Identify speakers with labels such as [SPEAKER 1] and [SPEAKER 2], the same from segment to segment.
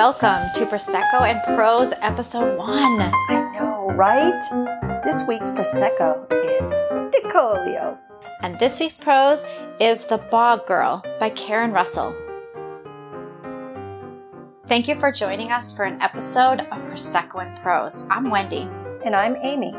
[SPEAKER 1] Welcome to Prosecco and Prose Episode 1.
[SPEAKER 2] I know, right? This week's Prosecco is Decolio.
[SPEAKER 1] And this week's prose is The Bog Girl by Karen Russell. Thank you for joining us for an episode of Prosecco and Prose. I'm Wendy.
[SPEAKER 2] And I'm Amy.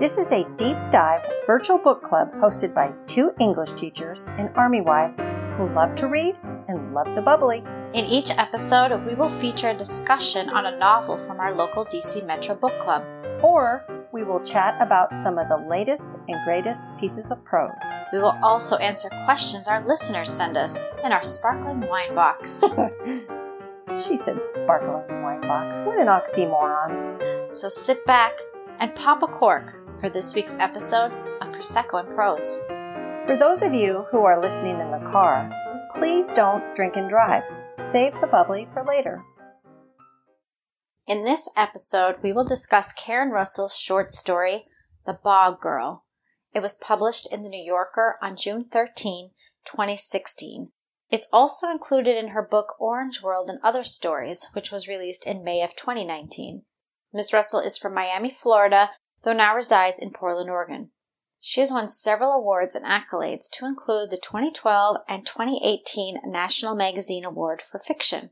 [SPEAKER 2] This is a deep dive virtual book club hosted by two English teachers and army wives who love to read and love the bubbly.
[SPEAKER 1] In each episode, we will feature a discussion on a novel from our local DC Metro Book Club.
[SPEAKER 2] Or we will chat about some of the latest and greatest pieces of prose.
[SPEAKER 1] We will also answer questions our listeners send us in our sparkling wine box.
[SPEAKER 2] she said sparkling wine box. What an oxymoron.
[SPEAKER 1] So sit back and pop a cork for this week's episode of Prosecco and Prose.
[SPEAKER 2] For those of you who are listening in the car, please don't drink and drive. Save the bubbly for later.
[SPEAKER 1] In this episode, we will discuss Karen Russell's short story, The Bog Girl. It was published in The New Yorker on June 13, 2016. It's also included in her book Orange World and Other Stories, which was released in May of 2019. Ms. Russell is from Miami, Florida, though now resides in Portland, Oregon. She has won several awards and accolades to include the 2012 and 2018 National Magazine Award for Fiction,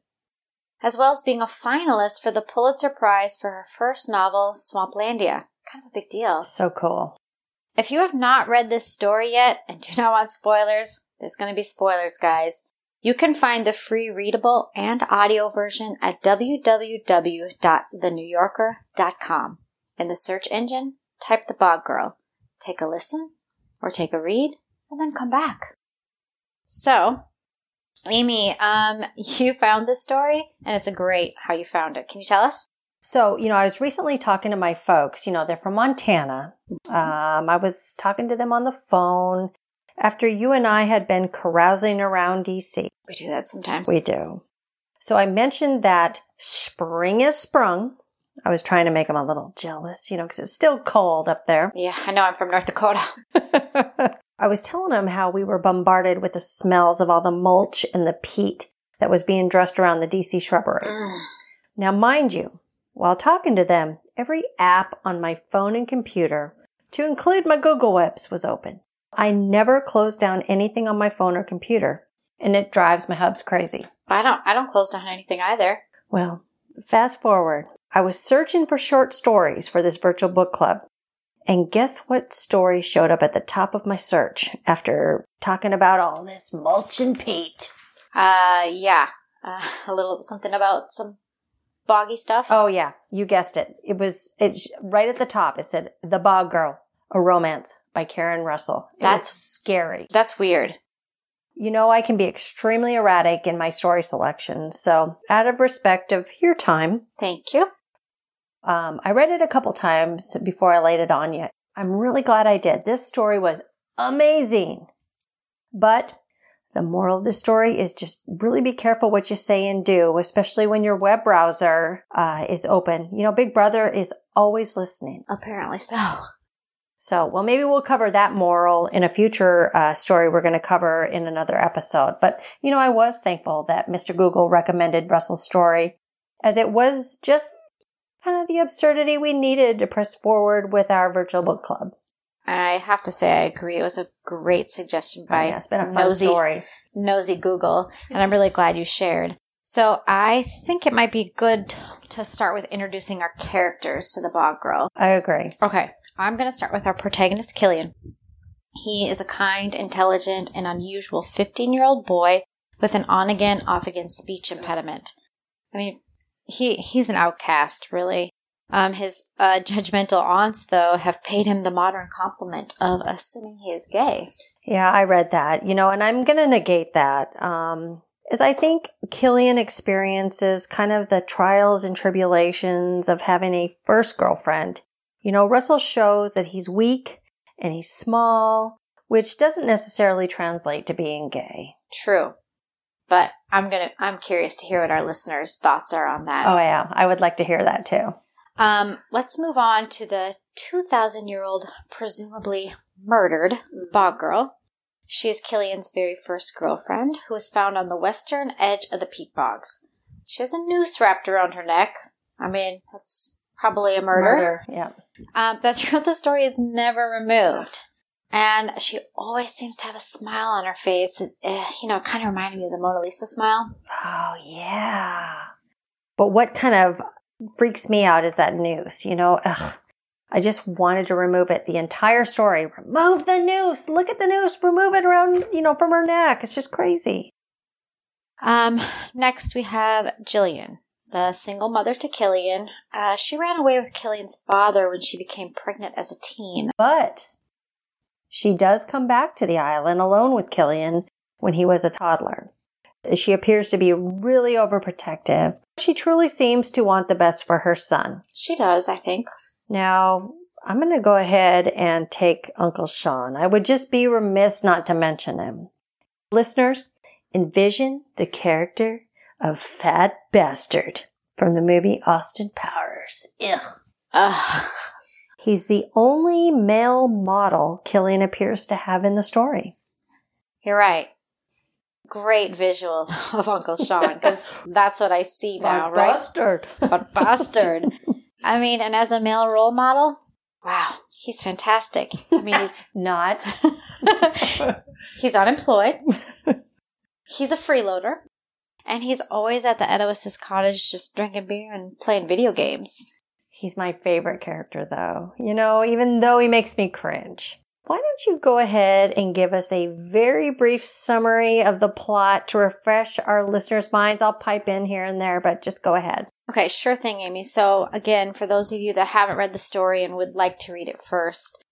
[SPEAKER 1] as well as being a finalist for the Pulitzer Prize for her first novel, Swamplandia. Kind of a big deal.
[SPEAKER 2] So cool.
[SPEAKER 1] If you have not read this story yet and do not want spoilers, there's going to be spoilers, guys. You can find the free readable and audio version at www.thenewyorker.com. In the search engine, type The Bog Girl take a listen or take a read and then come back. So, Amy, um, you found this story and it's a great how you found it. Can you tell us?
[SPEAKER 2] So, you know, I was recently talking to my folks, you know, they're from Montana. Um, I was talking to them on the phone after you and I had been carousing around DC.
[SPEAKER 1] We do that sometimes.
[SPEAKER 2] We do. So I mentioned that spring is sprung I was trying to make him a little jealous, you know, because it's still cold up there.
[SPEAKER 1] Yeah, I know I'm from North Dakota.
[SPEAKER 2] I was telling him how we were bombarded with the smells of all the mulch and the peat that was being dressed around the DC shrubbery. Mm. Now, mind you, while talking to them, every app on my phone and computer, to include my Google Webs, was open. I never close down anything on my phone or computer, and it drives my hubs crazy.
[SPEAKER 1] I don't. I don't close down anything either.
[SPEAKER 2] Well, fast forward. I was searching for short stories for this virtual book club. And guess what story showed up at the top of my search after talking about all this mulch and peat?
[SPEAKER 1] Uh, yeah. Uh, a little something about some boggy stuff.
[SPEAKER 2] Oh yeah, you guessed it. It was it right at the top. It said "The Bog Girl: A Romance" by Karen Russell. It
[SPEAKER 1] that's
[SPEAKER 2] scary.
[SPEAKER 1] That's weird.
[SPEAKER 2] You know, I can be extremely erratic in my story selection. So, out of respect of your time,
[SPEAKER 1] thank you.
[SPEAKER 2] Um, I read it a couple times before I laid it on you. I'm really glad I did. This story was amazing. But the moral of the story is just really be careful what you say and do, especially when your web browser uh, is open. You know, Big Brother is always listening.
[SPEAKER 1] Apparently so.
[SPEAKER 2] So, well, maybe we'll cover that moral in a future uh, story we're going to cover in another episode. But, you know, I was thankful that Mr. Google recommended Russell's story as it was just kind of the absurdity we needed to press forward with our virtual book club.
[SPEAKER 1] I have to say, I agree. It was a great suggestion oh, by
[SPEAKER 2] oh, yeah, it's been a nosy, story.
[SPEAKER 1] nosy Google, and I'm really glad you shared. So I think it might be good to start with introducing our characters to the Bog Girl.
[SPEAKER 2] I agree.
[SPEAKER 1] Okay, I'm going to start with our protagonist, Killian. He is a kind, intelligent, and unusual 15 year old boy with an on again, off again speech impediment. I mean, he he's an outcast, really. Um, his uh, judgmental aunts, though, have paid him the modern compliment of assuming he is gay.
[SPEAKER 2] Yeah, I read that, you know, and I'm going to negate that. Um, is I think Killian experiences kind of the trials and tribulations of having a first girlfriend. You know, Russell shows that he's weak and he's small, which doesn't necessarily translate to being gay.
[SPEAKER 1] True. But I'm gonna I'm curious to hear what our listeners' thoughts are on that.
[SPEAKER 2] Oh yeah, I would like to hear that too.
[SPEAKER 1] Um, let's move on to the 2,000 year old, presumably murdered bog girl. She is Killian's very first girlfriend, who was found on the western edge of the peat bogs. She has a noose wrapped around her neck. I mean, that's probably a murder.
[SPEAKER 2] Murder, Yeah.
[SPEAKER 1] Um, the truth of the story is never removed. And she always seems to have a smile on her face. It, eh, you know, it kind of reminded me of the Mona Lisa smile.
[SPEAKER 2] Oh, yeah. But what kind of freaks me out is that noose, you know? Ugh. I just wanted to remove it. The entire story. Remove the noose. Look at the noose. Remove it around, you know, from her neck. It's just crazy.
[SPEAKER 1] Um, next we have Jillian, the single mother to Killian. Uh, she ran away with Killian's father when she became pregnant as a teen.
[SPEAKER 2] But she does come back to the island alone with Killian when he was a toddler. She appears to be really overprotective. She truly seems to want the best for her son.
[SPEAKER 1] She does, I think.
[SPEAKER 2] Now, I'm going to go ahead and take Uncle Sean. I would just be remiss not to mention him. Listeners, envision the character of Fat Bastard from the movie Austin Powers. Ugh.
[SPEAKER 1] Ugh.
[SPEAKER 2] He's the only male model Killian appears to have in the story.
[SPEAKER 1] You're right. Great visual of Uncle Sean because that's what I see now, right?
[SPEAKER 2] Bastard.
[SPEAKER 1] But bastard. I mean, and as a male role model, wow, he's fantastic. I mean, he's
[SPEAKER 2] Not.
[SPEAKER 1] he's unemployed. He's a freeloader. And he's always at the Edois's cottage just drinking beer and playing video games.
[SPEAKER 2] He's my favorite character, though. You know, even though he makes me cringe. Why don't you go ahead and give us a very brief summary of the plot to refresh our listeners' minds? I'll pipe in here and there, but just go ahead.
[SPEAKER 1] Okay, sure thing, Amy. So, again, for those of you that haven't read the story and would like to read it first,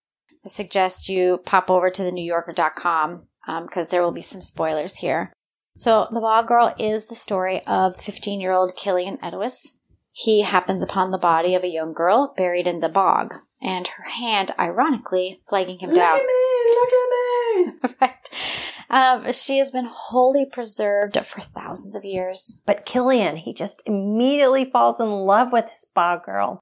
[SPEAKER 1] I suggest you pop over to thenewyorker.com because um, because there will be some spoilers here. So, The Bog Girl is the story of 15 year old Killian Edowis. He happens upon the body of a young girl buried in the bog, and her hand, ironically, flagging him down.
[SPEAKER 2] Look at me! Look at me!
[SPEAKER 1] right. Um, she has been wholly preserved for thousands of years.
[SPEAKER 2] But Killian, he just immediately falls in love with this bog girl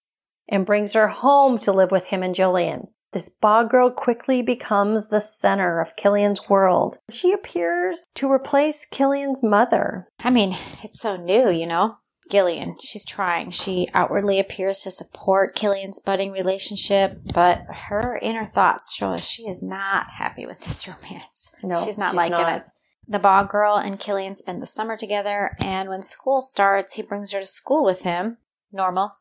[SPEAKER 2] and brings her home to live with him and Jillian. This bog girl quickly becomes the center of Killian's world. She appears to replace Killian's mother.
[SPEAKER 1] I mean, it's so new, you know? Gillian, she's trying. She outwardly appears to support Killian's budding relationship, but her inner thoughts show us she is not happy with this romance.
[SPEAKER 2] No,
[SPEAKER 1] she's not
[SPEAKER 2] she's
[SPEAKER 1] liking
[SPEAKER 2] not.
[SPEAKER 1] it. The bog girl and Killian spend the summer together, and when school starts, he brings her to school with him. Normal.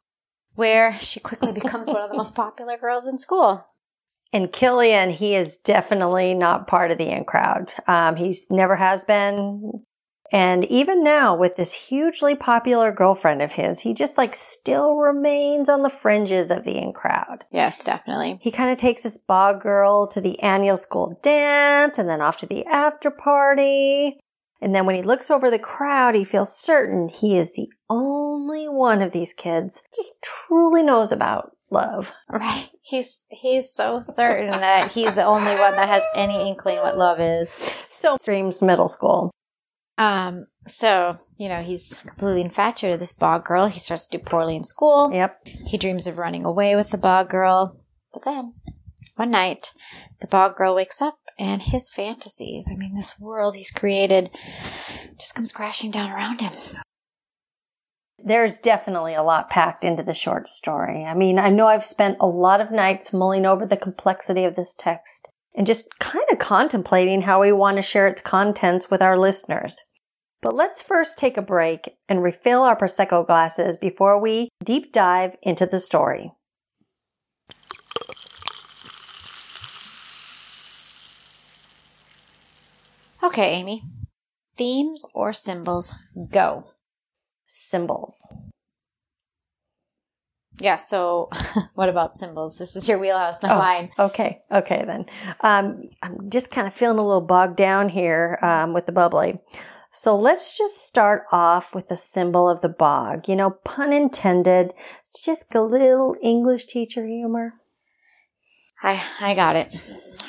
[SPEAKER 1] Where she quickly becomes one of the most popular girls in school.
[SPEAKER 2] And Killian, he is definitely not part of the in crowd. Um, he's never has been. And even now with this hugely popular girlfriend of his, he just like still remains on the fringes of the in crowd.
[SPEAKER 1] Yes, definitely.
[SPEAKER 2] He kind of takes this bog girl to the annual school dance and then off to the after party. And then when he looks over the crowd, he feels certain he is the only one of these kids just truly knows about love.
[SPEAKER 1] Right. He's he's so certain that he's the only one that has any inkling what love is.
[SPEAKER 2] So streams middle school.
[SPEAKER 1] Um, so, you know, he's completely infatuated with this bog girl. He starts to do poorly in school.
[SPEAKER 2] Yep.
[SPEAKER 1] He dreams of running away with the bog girl. But then, one night, the bog girl wakes up and his fantasies, I mean, this world he's created, just comes crashing down around him.
[SPEAKER 2] There's definitely a lot packed into the short story. I mean, I know I've spent a lot of nights mulling over the complexity of this text and just kind of contemplating how we want to share its contents with our listeners. But let's first take a break and refill our Prosecco glasses before we deep dive into the story.
[SPEAKER 1] Okay, Amy. Themes or symbols? Go.
[SPEAKER 2] Symbols.
[SPEAKER 1] Yeah, so what about symbols? This is your wheelhouse, not
[SPEAKER 2] Oh,
[SPEAKER 1] mine.
[SPEAKER 2] Okay, okay then. Um, I'm just kind of feeling a little bogged down here um, with the bubbly. So let's just start off with the symbol of the bog. You know, pun intended. It's just a little English teacher humor.
[SPEAKER 1] I I got it.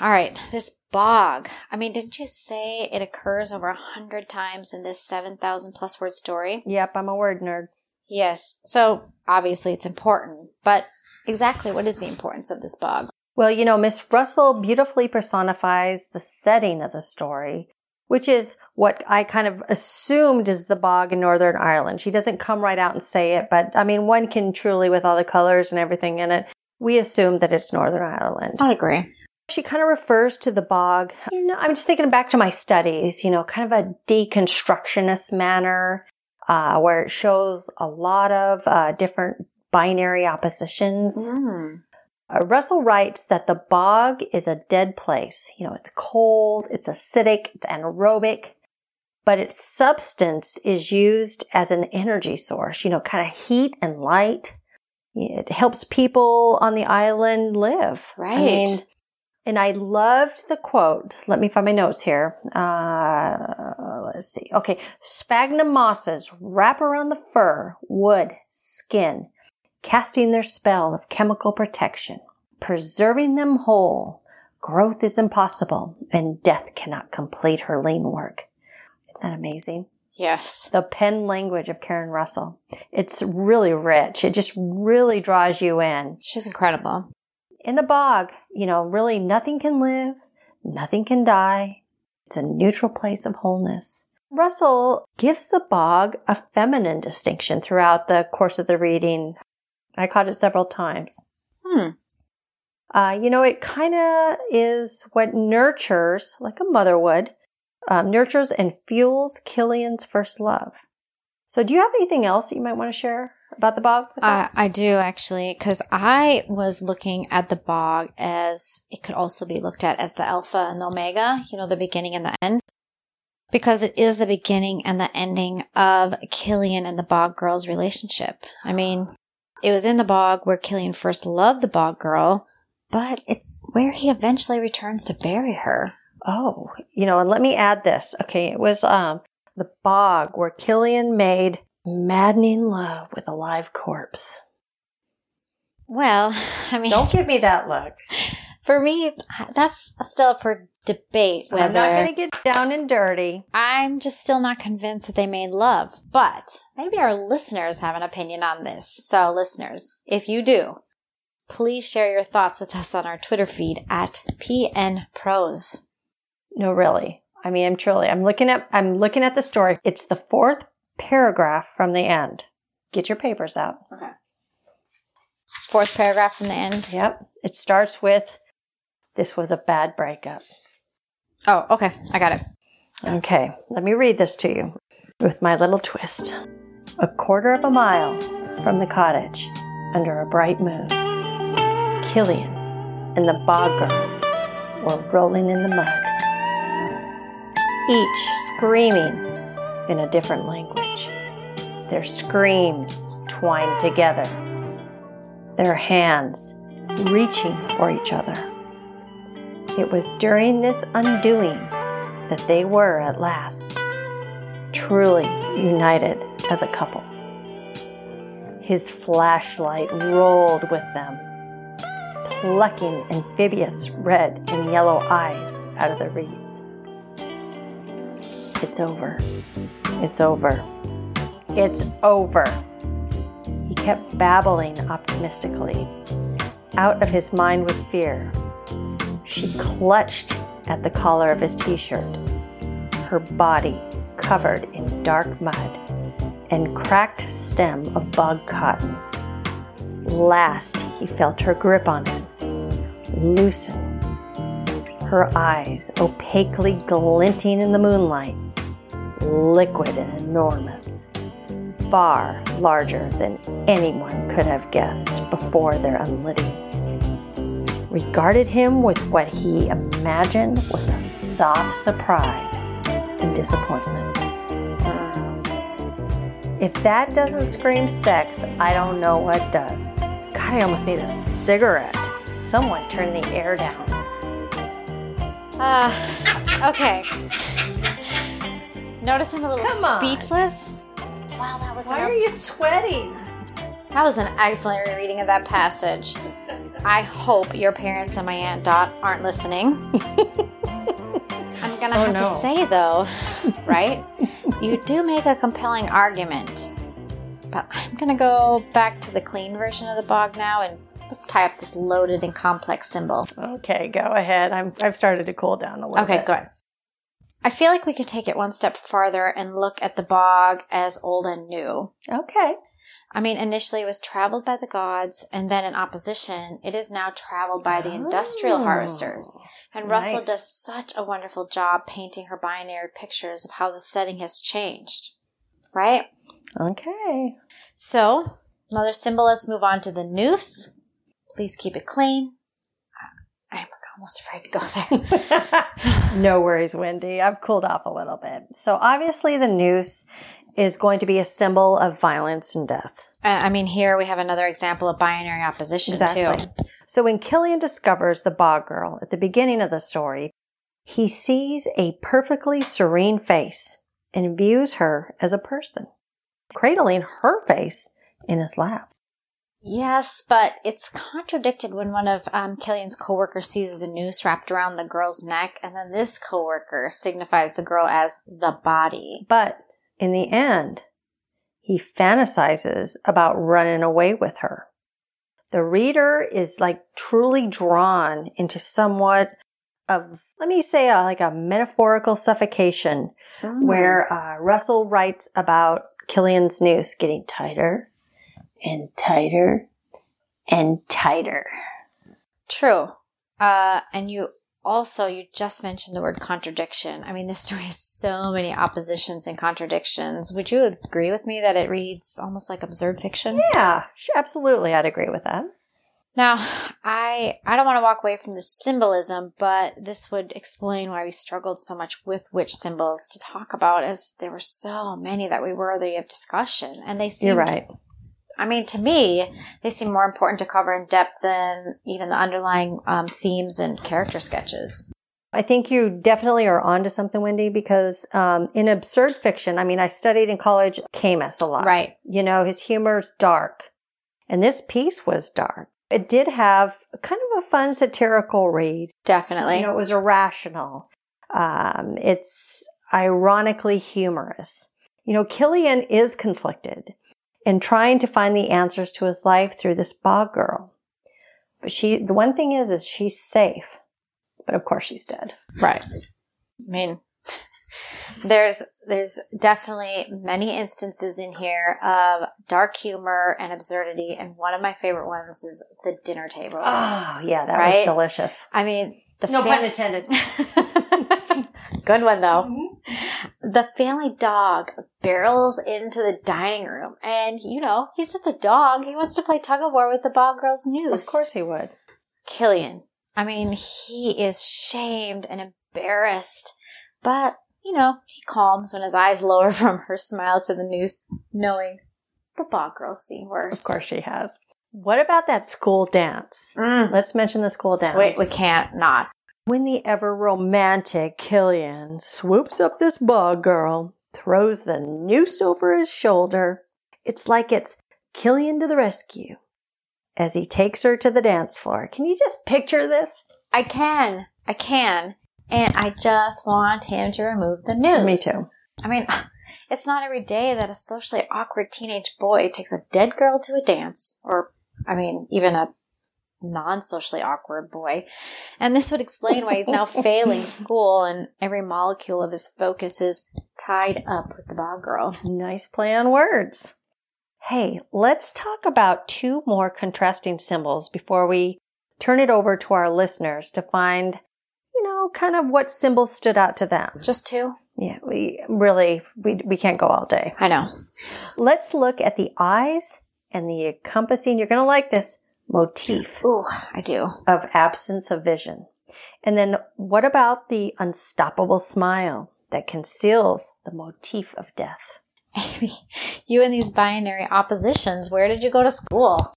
[SPEAKER 1] All right, this bog. I mean, didn't you say it occurs over a hundred times in this seven thousand plus word story?
[SPEAKER 2] Yep, I'm a word nerd.
[SPEAKER 1] Yes. So obviously it's important, but exactly what is the importance of this bog?
[SPEAKER 2] Well, you know, Miss Russell beautifully personifies the setting of the story, which is what I kind of assumed is the bog in Northern Ireland. She doesn't come right out and say it, but I mean, one can truly, with all the colors and everything in it, we assume that it's Northern Ireland.
[SPEAKER 1] I agree.
[SPEAKER 2] She kind of refers to the bog. You know, I'm just thinking back to my studies, you know, kind of a deconstructionist manner, uh, where it shows a lot of uh, different binary oppositions.
[SPEAKER 1] Mm.
[SPEAKER 2] Uh, Russell writes that the bog is a dead place. You know, it's cold, it's acidic, it's anaerobic, but its substance is used as an energy source, you know, kind of heat and light. It helps people on the island live.
[SPEAKER 1] Right.
[SPEAKER 2] I mean, and I loved the quote. Let me find my notes here. Uh, let's see. Okay. Sphagnum mosses wrap around the fur, wood, skin, casting their spell of chemical protection, preserving them whole. Growth is impossible and death cannot complete her lean work. Isn't that amazing?
[SPEAKER 1] Yes.
[SPEAKER 2] The pen language of Karen Russell. It's really rich. It just really draws you in.
[SPEAKER 1] She's incredible.
[SPEAKER 2] In the bog, you know, really nothing can live, nothing can die. It's a neutral place of wholeness. Russell gives the bog a feminine distinction throughout the course of the reading. I caught it several times.
[SPEAKER 1] Hmm.
[SPEAKER 2] Uh, you know, it kind of is what nurtures, like a mother would, um, nurtures and fuels Killian's first love. So, do you have anything else that you might want to share about the bog.
[SPEAKER 1] I do actually, because I was looking at the bog as it could also be looked at as the alpha and the omega, you know, the beginning and the end. Because it is the beginning and the ending of Killian and the bog girl's relationship. I mean, it was in the bog where Killian first loved the bog girl, but it's where he eventually returns to bury her.
[SPEAKER 2] Oh, you know, and let me add this. Okay, it was um the bog where Killian made maddening love with a live corpse.
[SPEAKER 1] Well, I mean,
[SPEAKER 2] Don't give me that look.
[SPEAKER 1] for me, that's still up for debate. Whether
[SPEAKER 2] I'm not going to get down and dirty.
[SPEAKER 1] I'm just still not convinced that they made love, but maybe our listeners have an opinion on this. So, listeners, if you do, please share your thoughts with us on our Twitter feed at PN Pros.
[SPEAKER 2] No, really. I mean, I'm truly. I'm looking at. I'm looking at the story. It's the fourth paragraph from the end. Get your papers out.
[SPEAKER 1] Okay. Fourth paragraph from the end.
[SPEAKER 2] Yep. It starts with, "This was a bad breakup."
[SPEAKER 1] Oh, okay. I got it.
[SPEAKER 2] Okay, let me read this to you with my little twist. A quarter of a mile from the cottage, under a bright moon, Killian and the bog girl were rolling in the mud, each screaming in a different language. Their screams twined together, their hands reaching for each other. It was during this undoing that they were at last truly united as a couple. His flashlight rolled with them, plucking amphibious red and yellow eyes out of the reeds. It's over. It's over. It's over. He kept babbling optimistically, out of his mind with fear. She clutched at the collar of his t shirt, her body covered in dark mud and cracked stem of bog cotton. Last, he felt her grip on him loosen, her eyes opaquely glinting in the moonlight, liquid and enormous, far larger than anyone could have guessed before their unlitting regarded him with what he imagined was a soft surprise and disappointment. If that doesn't scream sex, I don't know what does. God, I almost need a cigarette. Someone turn the air down.
[SPEAKER 1] Uh, okay. Notice I'm a little
[SPEAKER 2] Come on.
[SPEAKER 1] speechless. Wow, that was
[SPEAKER 2] Why
[SPEAKER 1] an
[SPEAKER 2] are you sweating?
[SPEAKER 1] That was an excellent rereading of that passage. I hope your parents and my Aunt Dot aren't listening. I'm gonna
[SPEAKER 2] Oh,
[SPEAKER 1] have to
[SPEAKER 2] no.
[SPEAKER 1] say though, right? You do make a compelling argument. But I'm gonna go back to the clean version of the bog now and let's tie up this loaded and complex symbol.
[SPEAKER 2] Okay, go ahead. I'm, I've started to cool down a little
[SPEAKER 1] Okay,
[SPEAKER 2] bit.
[SPEAKER 1] good. I feel like we could take it one step farther and look at the bog as old and new.
[SPEAKER 2] Okay.
[SPEAKER 1] I mean, initially it was traveled by the gods, and then in opposition, it is now traveled by the industrial
[SPEAKER 2] Oh,
[SPEAKER 1] harvesters. And Russell does such a wonderful job painting her binary pictures of how the setting has changed. Right?
[SPEAKER 2] Okay.
[SPEAKER 1] So, another symbol, let's move on to the noose. Please keep it clean. I'm almost afraid to go there.
[SPEAKER 2] no worries, Wendy. I've cooled off a little bit. So obviously the noose is going to be a symbol of violence and death.
[SPEAKER 1] Uh, I mean, here we have another example of binary opposition, too.
[SPEAKER 2] So when Killian discovers the bog girl at the beginning of the story, he sees a perfectly serene face and views her as a person, cradling her face in his lap.
[SPEAKER 1] Yes, but it's contradicted when one of um, Killian's coworkers sees the noose wrapped around the girl's neck, and then this coworker signifies the girl as the body.
[SPEAKER 2] But in the end, he fantasizes about running away with her. The reader is like truly drawn into somewhat of, let me say, a, like a metaphorical suffocation where uh, Russell writes about Killian's noose getting tighter and tighter and tighter.
[SPEAKER 1] True. Uh, and you also, you just mentioned the word contradiction. I mean, this story has so many oppositions and contradictions. Would you agree with me that it reads almost like absurd fiction?
[SPEAKER 2] Yeah, sh- absolutely. I'd agree with that.
[SPEAKER 1] Now, I I don't want to walk away from the symbolism, but this would explain why we struggled so much with which symbols to talk about, as there were so many that we worthy of discussion, and they seemed.
[SPEAKER 2] You're right.
[SPEAKER 1] I mean, to me, they seem more important to cover in depth than even the underlying um, themes and character sketches.
[SPEAKER 2] I think you definitely are onto something, Wendy, because um, in absurd fiction, I mean, I studied in college Camus a lot.
[SPEAKER 1] Right.
[SPEAKER 2] You know, his humor's dark. And this piece was dark. It did have kind of a fun satirical read.
[SPEAKER 1] Definitely.
[SPEAKER 2] You know, it was irrational. Um, it's ironically humorous. You know, Killian is conflicted and trying to find the answers to his life through this bog girl. But she, the one thing is, is she's safe. But of course she's dead.
[SPEAKER 1] Right. I mean, there's there's definitely many instances in here of dark humor and absurdity, and one of my favorite ones is the dinner table.
[SPEAKER 2] Oh, yeah, that
[SPEAKER 1] Right?
[SPEAKER 2] was delicious.
[SPEAKER 1] I mean, the
[SPEAKER 2] No
[SPEAKER 1] fam-
[SPEAKER 2] pun intended.
[SPEAKER 1] Good one though. Mm-hmm. The family dog barrels into the dining room, and you know he's just a dog. He wants to play tug of war with the bog girl's noose.
[SPEAKER 2] Of course he would.
[SPEAKER 1] Killian. I mean, he is shamed and embarrassed, but you know he calms when his eyes lower from her smile to the noose, knowing the bog girl's seen worse.
[SPEAKER 2] Of course she has. What about that school dance?
[SPEAKER 1] Mm.
[SPEAKER 2] Let's mention the school dance.
[SPEAKER 1] Wait, we can't not.
[SPEAKER 2] When the ever romantic Killian swoops up this bog girl, throws the noose over his shoulder, it's like it's Killian to the rescue as he takes her to the dance floor. Can you just picture this?
[SPEAKER 1] I can. I can. And I just want him to remove the noose.
[SPEAKER 2] Me too.
[SPEAKER 1] I mean, it's not every day that a socially awkward teenage boy takes a dead girl to a dance, or, I mean, even a non socially awkward boy. And this would explain why he's now failing school and every molecule of his focus is tied up with the bog girl.
[SPEAKER 2] Nice play on words. Hey, let's talk about two more contrasting symbols before we turn it over to our listeners to find, you know, kind of what symbols stood out to them.
[SPEAKER 1] Just two?
[SPEAKER 2] Yeah, we really, we, we can't go all day.
[SPEAKER 1] I know.
[SPEAKER 2] Let's look at the eyes and the encompassing, you're going to like this, motif
[SPEAKER 1] Ooh, I do.
[SPEAKER 2] of absence of vision. And then what about the unstoppable smile that conceals the motif of death?
[SPEAKER 1] Amy, you and these binary oppositions, where did you go to school?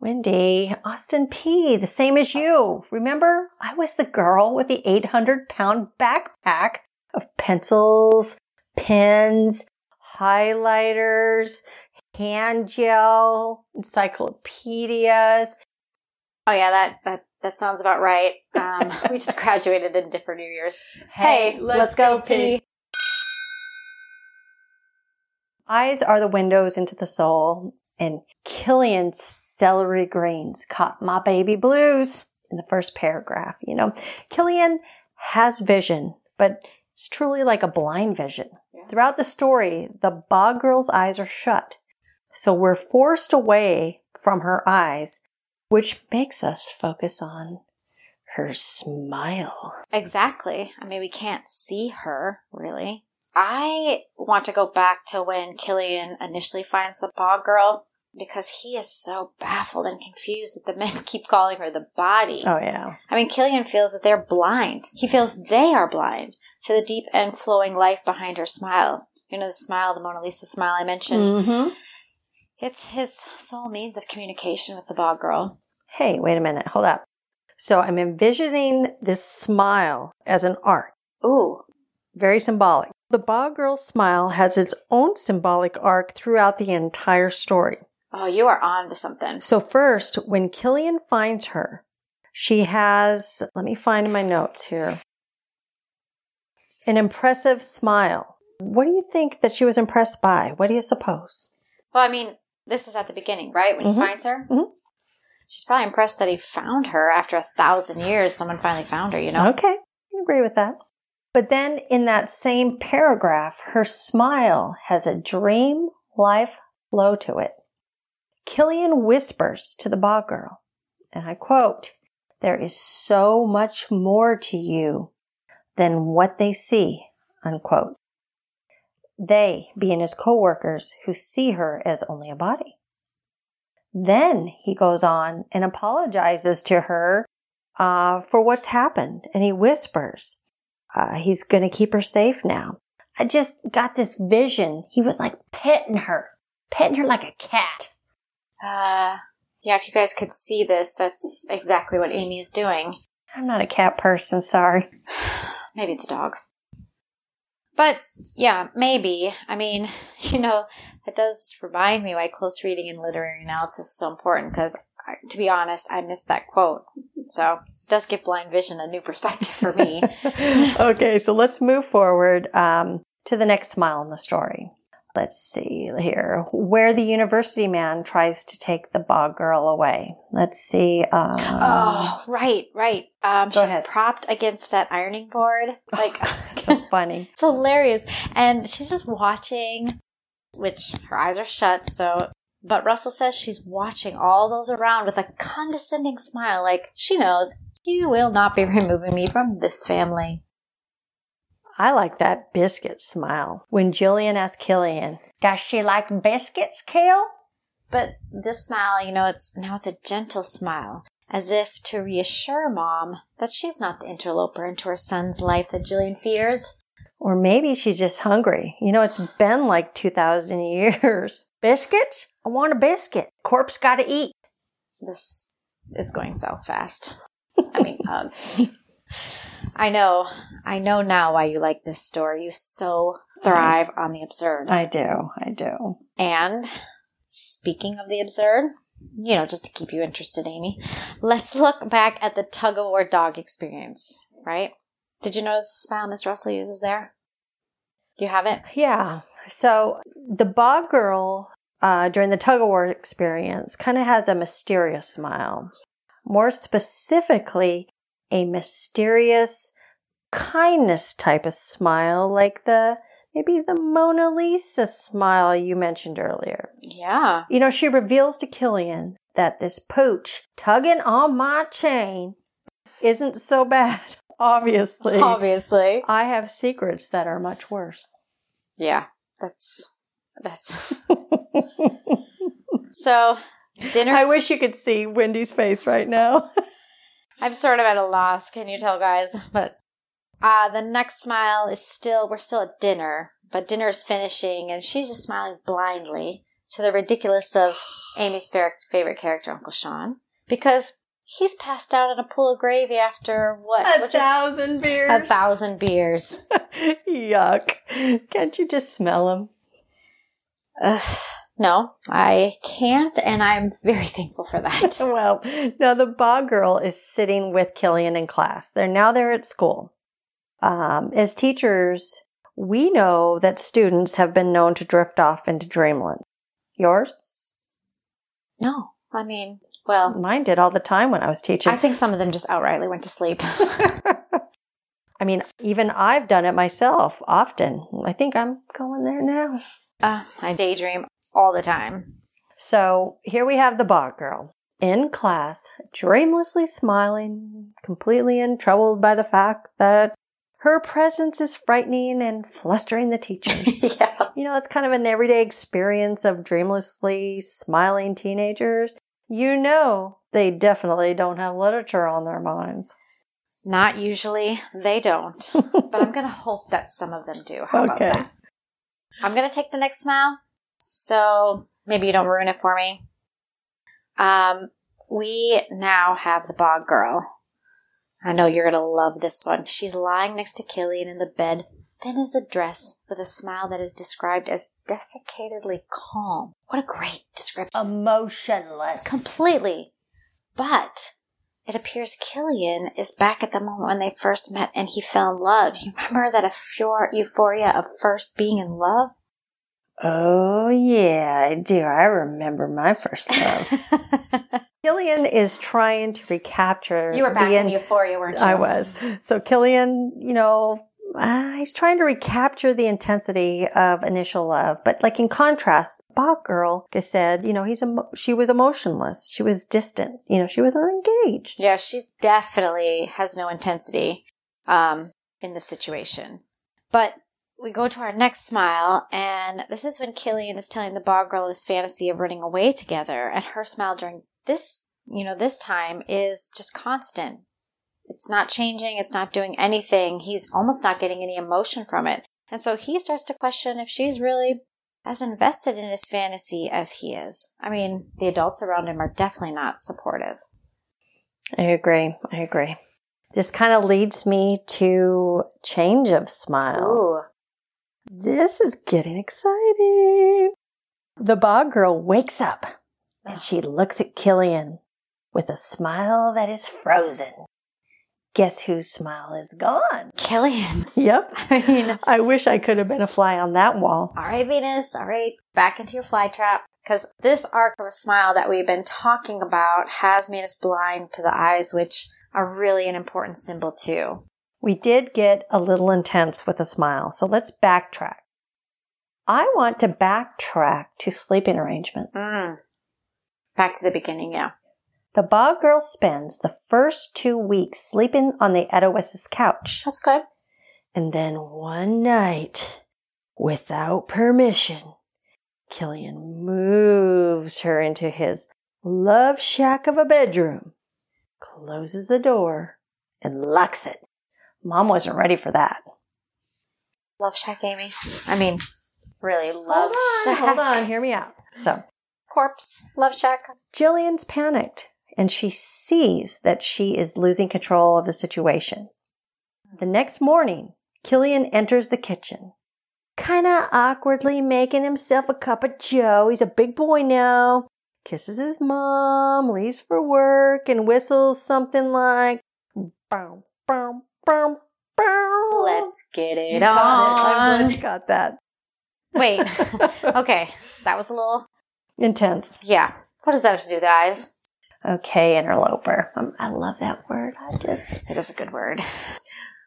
[SPEAKER 2] Wendy, Austin Peay, the same as you. Remember, I was the girl with the 800 pound backpack of pencils, pens, highlighters, hand gel, encyclopedias.
[SPEAKER 1] Oh yeah, that that that sounds about right. Um, we just graduated in different New years. Hey, let's, go, Peay.
[SPEAKER 2] Eyes are the windows into the soul, and Killian's celery greens caught my baby blues in the first paragraph. You know, Killian has vision, but It's truly like a blind vision.
[SPEAKER 1] Yeah.
[SPEAKER 2] Throughout the story, the bog girl's eyes are shut. So we're forced away from her eyes, which makes us focus on her smile.
[SPEAKER 1] Exactly. I mean, we can't see her, really. I want to go back to when Killian initially finds the bog girl because he is so baffled and confused that the men keep calling her the body.
[SPEAKER 2] Oh, yeah.
[SPEAKER 1] I mean, Killian feels that they're blind. He feels they are blind to the deep and flowing life behind her smile. You know, the smile, the Mona Lisa smile I mentioned.
[SPEAKER 2] Mm-hmm.
[SPEAKER 1] It's his sole means of communication with the bog girl.
[SPEAKER 2] Hey, wait a minute. Hold up. So I'm envisioning this smile as an arc.
[SPEAKER 1] Ooh,
[SPEAKER 2] Very symbolic. The bog girl's smile has its own symbolic arc throughout the entire story.
[SPEAKER 1] oh, you are on to something.
[SPEAKER 2] So first, when Killian finds her, she has, let me find my notes here, an impressive smile. What do you think that she was impressed by? What do you suppose?
[SPEAKER 1] Well, I mean, this is at the beginning, right? When
[SPEAKER 2] Mhm.
[SPEAKER 1] he finds her?
[SPEAKER 2] Mhm.
[SPEAKER 1] She's probably impressed that he found her after a thousand years. Someone finally found her, you know?
[SPEAKER 2] Okay, I agree with that. But then in that same paragraph, her smile has a dream life flow to it. Killian whispers to the bog girl, and I quote, There is so much more to you than what they see, unquote. They being his co-workers who see her as only a body. Then he goes on and apologizes to her uh, for what's happened. And he whispers, uh, he's going to keep her safe now. I just got this vision. He was like petting her, petting her like a cat.
[SPEAKER 1] Uh, yeah, if you guys could see this, that's exactly what Amy is doing.
[SPEAKER 2] I'm not a cat person, sorry.
[SPEAKER 1] Maybe it's a dog. But yeah, maybe. I mean, you know, it does remind me why close reading and literary analysis is so important because, to be honest, I missed that quote. So it does give blind vision a new perspective for me.
[SPEAKER 2] okay, so let's move forward um, to the next smile in the story. Let's see here, where the university man tries to take the bog girl away. Let's see. Um,
[SPEAKER 1] oh, right, right. Um,
[SPEAKER 2] Go
[SPEAKER 1] she's
[SPEAKER 2] ahead.
[SPEAKER 1] propped against that ironing board. Like,
[SPEAKER 2] so funny.
[SPEAKER 1] It's hilarious. And she's just watching, which her eyes are shut, so. But Russell says she's watching all those around with a condescending smile, like she knows you will not be removing me from this family.
[SPEAKER 2] I like that biscuit smile. When Jillian asked Killian, Does she like biscuits, Kale?
[SPEAKER 1] But this smile, you know, it's now it's a gentle smile, as if to reassure Mom that she's not the interloper into her son's life that Jillian fears.
[SPEAKER 2] Or maybe she's just hungry. You know, it's been like 2,000 years. Biscuits? I want a biscuit. Corpse gotta eat.
[SPEAKER 1] This is going south fast. I mean, um, I know, I know now why you like this story. You so thrive
[SPEAKER 2] Yes.
[SPEAKER 1] on the absurd.
[SPEAKER 2] I do. I do.
[SPEAKER 1] And speaking of the absurd, you know, just to keep you interested, Amy, let's look back at the tug of war dog experience, right? Did you notice the smile Miss Russell uses there? Do you have it?
[SPEAKER 2] Yeah. So the bog girl uh, during the tug of war experience kind of has a mysterious smile. More specifically, a mysterious kindness type of smile, like the maybe the Mona Lisa smile you mentioned earlier.
[SPEAKER 1] Yeah.
[SPEAKER 2] You know, she reveals to Killian that this pooch tugging on my chain isn't so bad. Obviously,
[SPEAKER 1] Obviously.
[SPEAKER 2] I have secrets that are much worse.
[SPEAKER 1] Yeah. That's, that's. so, dinner.
[SPEAKER 2] I wish you could see Wendy's face right now.
[SPEAKER 1] I'm sort of at a loss, can you tell, guys? But uh, the next smile is still, we're still at dinner, but dinner's finishing, and she's just smiling blindly to the ridiculous of Amy's favorite character, Uncle Sean, because he's passed out in a pool of gravy after what? What just-
[SPEAKER 2] thousand beers.
[SPEAKER 1] a thousand beers.
[SPEAKER 2] Yuck. Can't you just smell them?
[SPEAKER 1] Ugh, no, I can't, and I'm very thankful for that.
[SPEAKER 2] Well, now the bog girl is sitting with Killian in class. They're now they're at school. Um, as teachers, we know that students have been known to drift off into dreamland. Yours?
[SPEAKER 1] No, I mean, well,
[SPEAKER 2] Mine did all the time when I was teaching.
[SPEAKER 1] I think some of them just outrightly went to sleep.
[SPEAKER 2] I mean, even I've done it myself often. I think I'm going there now.
[SPEAKER 1] Uh, I daydream all the time.
[SPEAKER 2] So here we have the bog girl in class, dreamlessly smiling, completely untroubled by the fact that her presence is frightening and flustering the teachers.
[SPEAKER 1] yeah.
[SPEAKER 2] You know, it's kind of an everyday experience of dreamlessly smiling teenagers. You know, they definitely don't have literature on their minds.
[SPEAKER 1] Not usually. They don't. but I'm going to hope that some of them do. How
[SPEAKER 2] Okay.
[SPEAKER 1] about that? I'm going to take the next smile. So maybe you don't ruin it for me. Um, we now have the bog girl. I know you're going to love this one. She's lying next to Killian in the bed, thin as a dress, with a smile that is described as desiccatedly calm. What a great description.
[SPEAKER 2] Emotionless.
[SPEAKER 1] Completely. But it appears Killian is back at the moment when they first met and he fell in love. You remember that euphoria of first being in love?
[SPEAKER 2] Oh, yeah, I do. I remember my first love. Killian is trying to recapture.
[SPEAKER 1] you were back
[SPEAKER 2] the
[SPEAKER 1] in euphoria, weren't you?
[SPEAKER 2] I was. So Killian, you know, uh, he's trying to recapture the intensity of initial love, but like in contrast, bog girl just said, you know, he's emo- she was emotionless, she was distant, you know, she was unengaged.
[SPEAKER 1] Yeah, she's definitely has no intensity um, in the situation. But we go to our next smile, and this is when Killian is telling the bog girl his fantasy of running away together, and her smile during this, you know, this time is just constant. It's not changing, it's not doing anything. He's almost not getting any emotion from it. And so he starts to question if she's really as invested in his fantasy as he is. I mean, the adults around him are definitely not supportive.
[SPEAKER 2] I agree. I agree. This kind of leads me to change of smile.
[SPEAKER 1] Ooh.
[SPEAKER 2] This is getting exciting. The bog girl wakes up and she looks at Killian with a smile that is frozen. Guess whose smile is gone?
[SPEAKER 1] Killian.
[SPEAKER 2] Yep.
[SPEAKER 1] I mean,
[SPEAKER 2] I wish I could have been a fly on that wall.
[SPEAKER 1] all right, Venus. All right, back into your fly trap. Because this arc of a smile that we've been talking about has made us blind to the eyes, which are really an important symbol too.
[SPEAKER 2] We did get a little intense with a smile, so let's backtrack. I want to backtrack to sleeping arrangements.
[SPEAKER 1] Mm. Back to the beginning, yeah.
[SPEAKER 2] The bog girl spends the first two weeks sleeping on the Edowis's couch.
[SPEAKER 1] That's good.
[SPEAKER 2] And then one night, without permission, Killian moves her into his love shack of a bedroom, closes the door, and locks it. Mom wasn't ready for that.
[SPEAKER 1] Love Shack, Amy. I mean, really, Love
[SPEAKER 2] hold on,
[SPEAKER 1] Shack.
[SPEAKER 2] hold on, hear me out. So,
[SPEAKER 1] Corpse, Love Shack.
[SPEAKER 2] Jillian's panicked and she sees that she is losing control of the situation. The next morning, Killian enters the kitchen, kind of awkwardly making himself a cup of joe. He's a big boy now. Kisses his mom, leaves for work, and whistles something like, bow, bow, bow, bow.
[SPEAKER 1] Let's get it
[SPEAKER 2] You got it. I'm
[SPEAKER 1] on.
[SPEAKER 2] glad you got that.
[SPEAKER 1] Wait. okay, that was a little.
[SPEAKER 2] Intense.
[SPEAKER 1] Yeah. What does that have to do with the eyes?
[SPEAKER 2] Okay, interloper. Um, I love that word. I just
[SPEAKER 1] It is a good word.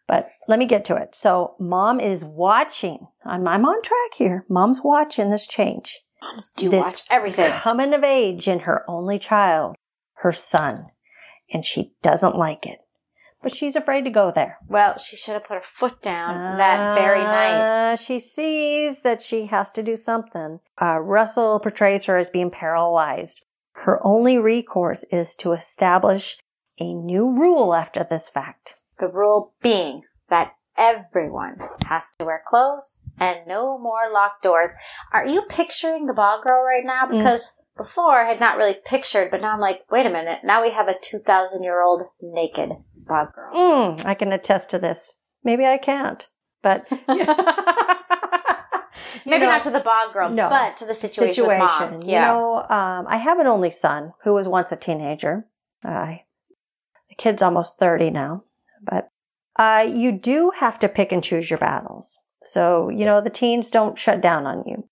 [SPEAKER 2] But let me get to it. So mom is watching. I'm, I'm on track here. Mom's watching this change.
[SPEAKER 1] Moms do
[SPEAKER 2] This
[SPEAKER 1] watch everything.
[SPEAKER 2] Coming of age in her only child, her son. And she doesn't like it. But she's afraid to go there.
[SPEAKER 1] Well, she should have put her foot down that very night.
[SPEAKER 2] Uh, She sees that she has to do something. Uh, Russell portrays her as being paralyzed. Her only recourse is to establish a new rule after this fact.
[SPEAKER 1] The rule being that everyone has to wear clothes and no more locked doors. Are you picturing the bog girl right now? Because before I had not really pictured, but now I'm like, wait a minute. Now we have a 2,000 year old naked bog girl.
[SPEAKER 2] Mm, I can attest to this. Maybe I can't, but
[SPEAKER 1] Maybe
[SPEAKER 2] know,
[SPEAKER 1] not to the bog girl,
[SPEAKER 2] no.
[SPEAKER 1] but to the situation, with mom.
[SPEAKER 2] You
[SPEAKER 1] Yeah.
[SPEAKER 2] know, um, I have an only son who was once a teenager. Uh, the kid's almost 30 now, but uh, you do have to pick and choose your battles. So, you know, the teens don't shut down on you.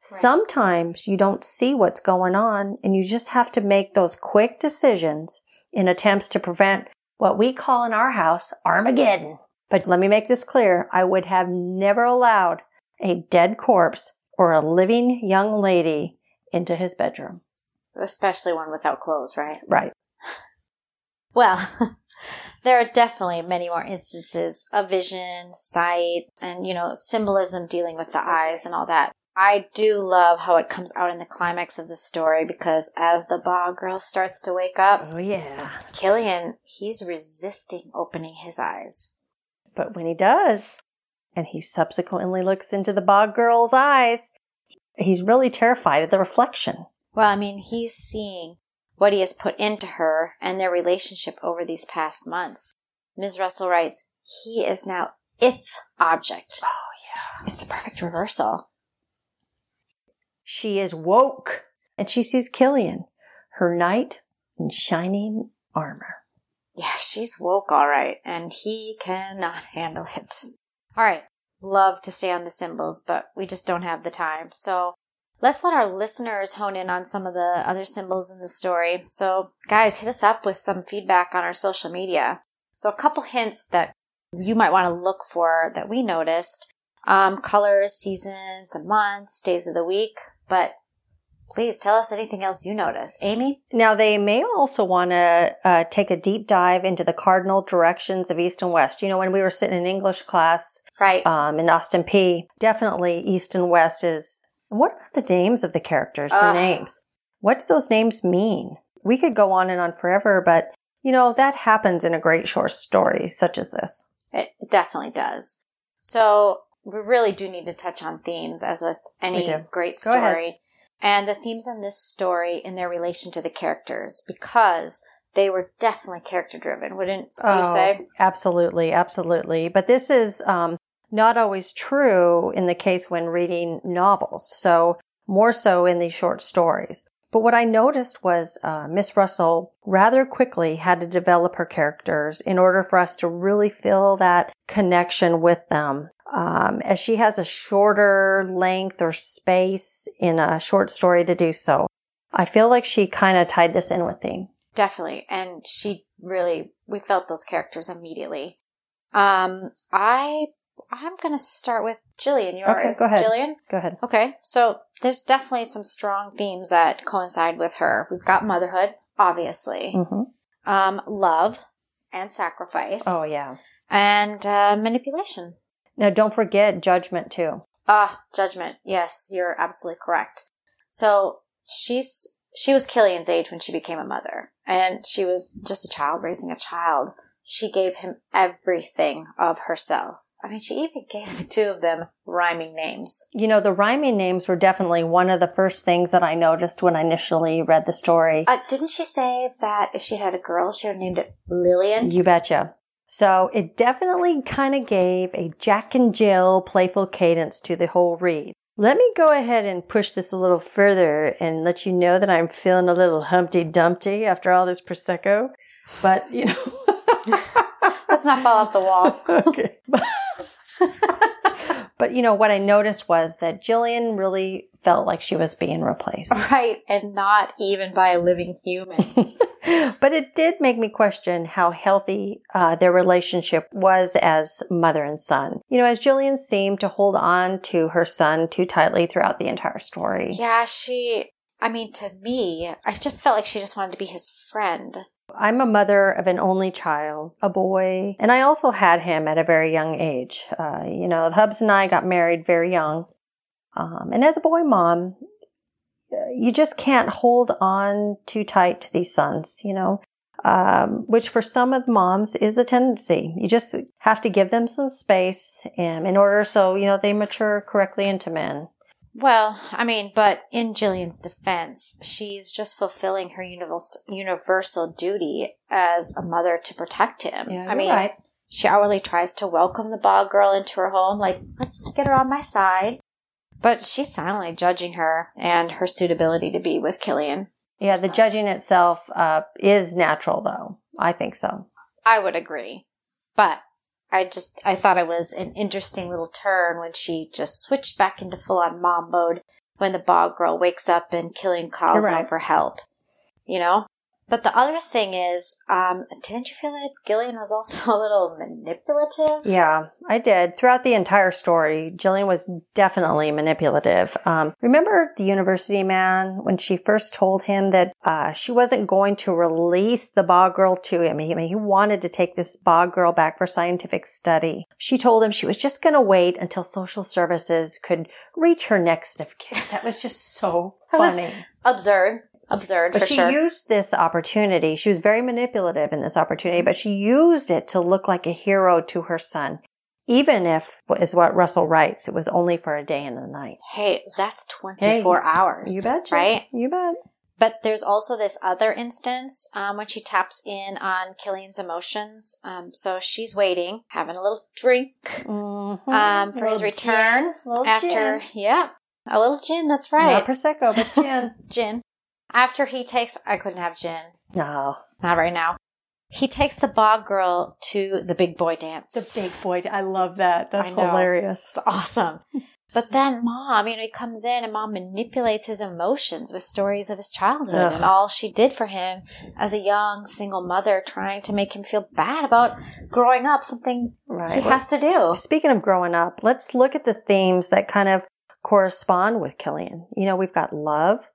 [SPEAKER 2] Sometimes you don't see what's going on and you just have to make those quick decisions in attempts to prevent what we call in our house Armageddon. But let me make this clear. I would have never allowed a dead corpse or a living young lady into his bedroom.
[SPEAKER 1] Especially one without clothes, right?
[SPEAKER 2] Right.
[SPEAKER 1] Well, there are definitely many more instances of vision, sight, and, you know, symbolism dealing with the eyes and all that. I do love how it comes out in the climax of the story because as the bog girl starts to wake up,
[SPEAKER 2] Oh, yeah.
[SPEAKER 1] Killian, he's resisting opening his eyes.
[SPEAKER 2] But when he does, and he subsequently looks into the bog girl's eyes, he's really terrified at the reflection.
[SPEAKER 1] Well, I mean, he's seeing what he has put into her and their relationship over these past months. Ms. Russell writes, he is now its object. Oh, yeah. It's the perfect reversal.
[SPEAKER 2] She is woke, and she sees Killian, her knight in shining armor.
[SPEAKER 1] Yeah, she's woke, all right, and he cannot handle it. All right, love to stay on the symbols, but we just don't have the time. So let's let our listeners hone in on some of the other symbols in the story. So, guys, hit us up with some feedback on our social media. So, a couple hints that you might want to look for that we noticed um, colors, seasons, the months, days of the week, but please tell us anything else you noticed. Amy?
[SPEAKER 2] Now, they may also want to uh, take a deep dive into the cardinal directions of East and West. You know, when we were sitting in English class
[SPEAKER 1] Right.
[SPEAKER 2] um, in Austin Peay, definitely East and West is. And what about the names of the characters? The
[SPEAKER 1] Ugh.
[SPEAKER 2] names. What do those names mean? We could go on and on forever, but you know, that happens in a great short story such as this.
[SPEAKER 1] It definitely does. So we really do need to touch on themes as with any great story. And the themes in this story in their relation to the characters because they were definitely character driven, wouldn't
[SPEAKER 2] Oh.
[SPEAKER 1] you say?
[SPEAKER 2] Absolutely, absolutely. But this is um, not always true in the case when reading novels. So more so in these short stories. But what I noticed was uh, Miss Russell rather quickly had to develop her characters in order for us to really feel that connection with them. Um, as she has a shorter length or space in a short story to do so. I feel like she kind of tied this in with theme.
[SPEAKER 1] Definitely. And she really, we felt those characters immediately. Um, I, I'm going to start with Gillian. Yours,
[SPEAKER 2] Okay, go ahead.
[SPEAKER 1] Gillian?
[SPEAKER 2] Go ahead.
[SPEAKER 1] Okay, so there's definitely some strong themes that coincide with her. We've got motherhood, obviously,
[SPEAKER 2] hmm
[SPEAKER 1] um, love and sacrifice,
[SPEAKER 2] Oh yeah.
[SPEAKER 1] and uh, manipulation.
[SPEAKER 2] Now don't forget judgment too.
[SPEAKER 1] Ah, judgment. Yes, you're absolutely correct. So she's she was Killian's age when she became a mother, and she was just a child raising a child. She gave him everything of herself. I mean, she even gave the two of them rhyming names.
[SPEAKER 2] You know, the rhyming names were definitely one of the first things that I noticed when I initially read the story.
[SPEAKER 1] Uh, didn't she say that if she had a girl, she would have named it Lillian?
[SPEAKER 2] You betcha. So it definitely kind of gave a Jack and Jill playful cadence to the whole read. Let me go ahead and push this a little further and let you know that I'm feeling a little Humpty Dumpty after all this Prosecco. But, you know.
[SPEAKER 1] Let's not fall off the wall.
[SPEAKER 2] okay. but you know what I noticed was that Gillian really felt like she was being replaced.
[SPEAKER 1] right, and not even by a living human.
[SPEAKER 2] But it did make me question how healthy uh, their relationship was as mother and son. You know, as Gillian seemed to hold on to her son too tightly throughout the entire story.
[SPEAKER 1] yeah, she. I mean, to me, I just felt like she just wanted to be his friend.
[SPEAKER 2] I'm a mother of an only child, a boy, and I also had him at a very young age. Uh, you know, the Hubs and I got married very young. Um, and as a boy mom, you just can't hold on too tight to these sons, you know, um, which for some of the moms is a tendency. You just have to give them some space um, in order so, you know, they mature correctly into men.
[SPEAKER 1] Well, I mean, but in Gillian's defense, she's just fulfilling her universal, universal duty as a mother to protect him.
[SPEAKER 2] Yeah,
[SPEAKER 1] I mean,
[SPEAKER 2] right.
[SPEAKER 1] she hourly tries to welcome the bog girl into her home, like, let's get her on my side. But she's silently judging her and her suitability to be with Killian.
[SPEAKER 2] Yeah, the judging itself uh, is natural, though. I think so.
[SPEAKER 1] I would agree. But I just I thought it was an interesting little turn when she just switched back into full on mom mode when the bog girl wakes up and Killian calls
[SPEAKER 2] You're
[SPEAKER 1] out for help. You know? But the other thing is, um, didn't you feel that Gillian was also a little manipulative?
[SPEAKER 2] Yeah, I did. Throughout the entire story, Gillian was definitely manipulative. Um, remember the university man when she first told him that uh, she wasn't going to release the bog girl to him? He, I mean, he wanted to take this bog girl back for scientific study. She told him she was just going to wait until social services could reach her next of kin. That was just so funny.
[SPEAKER 1] Absurd. Absurd
[SPEAKER 2] But she
[SPEAKER 1] sure.
[SPEAKER 2] used this opportunity. She was very manipulative in this opportunity, but she used it to look like a hero to her son. Even if, is what Russell writes, it was only for a day and a night.
[SPEAKER 1] hey, that's 24 hours.
[SPEAKER 2] You bet
[SPEAKER 1] Right?
[SPEAKER 2] You bet.
[SPEAKER 1] But there's also this other instance um, when she taps in on Killian's emotions. Um, so she's waiting, having a little drink
[SPEAKER 2] Mhm.
[SPEAKER 1] um, for his return
[SPEAKER 2] little
[SPEAKER 1] after,
[SPEAKER 2] gin.
[SPEAKER 1] yeah, a little gin. That's right,
[SPEAKER 2] Not Prosecco, but gin.
[SPEAKER 1] gin. After he takes, I couldn't have gin,
[SPEAKER 2] no.
[SPEAKER 1] not right now. He takes the bog girl to the big boy dance.
[SPEAKER 2] The big boy. I love that. That's hilarious.
[SPEAKER 1] It's awesome. But then mom, you know, he comes in and mom manipulates his emotions with stories of his childhood
[SPEAKER 2] Ugh.
[SPEAKER 1] and all she did for him as a young single mother trying to make him feel bad about growing up, something
[SPEAKER 2] Right.
[SPEAKER 1] he
[SPEAKER 2] Well,
[SPEAKER 1] has to do.
[SPEAKER 2] Speaking of growing up, let's look at the themes that kind of correspond with Killian. You know, we've got love,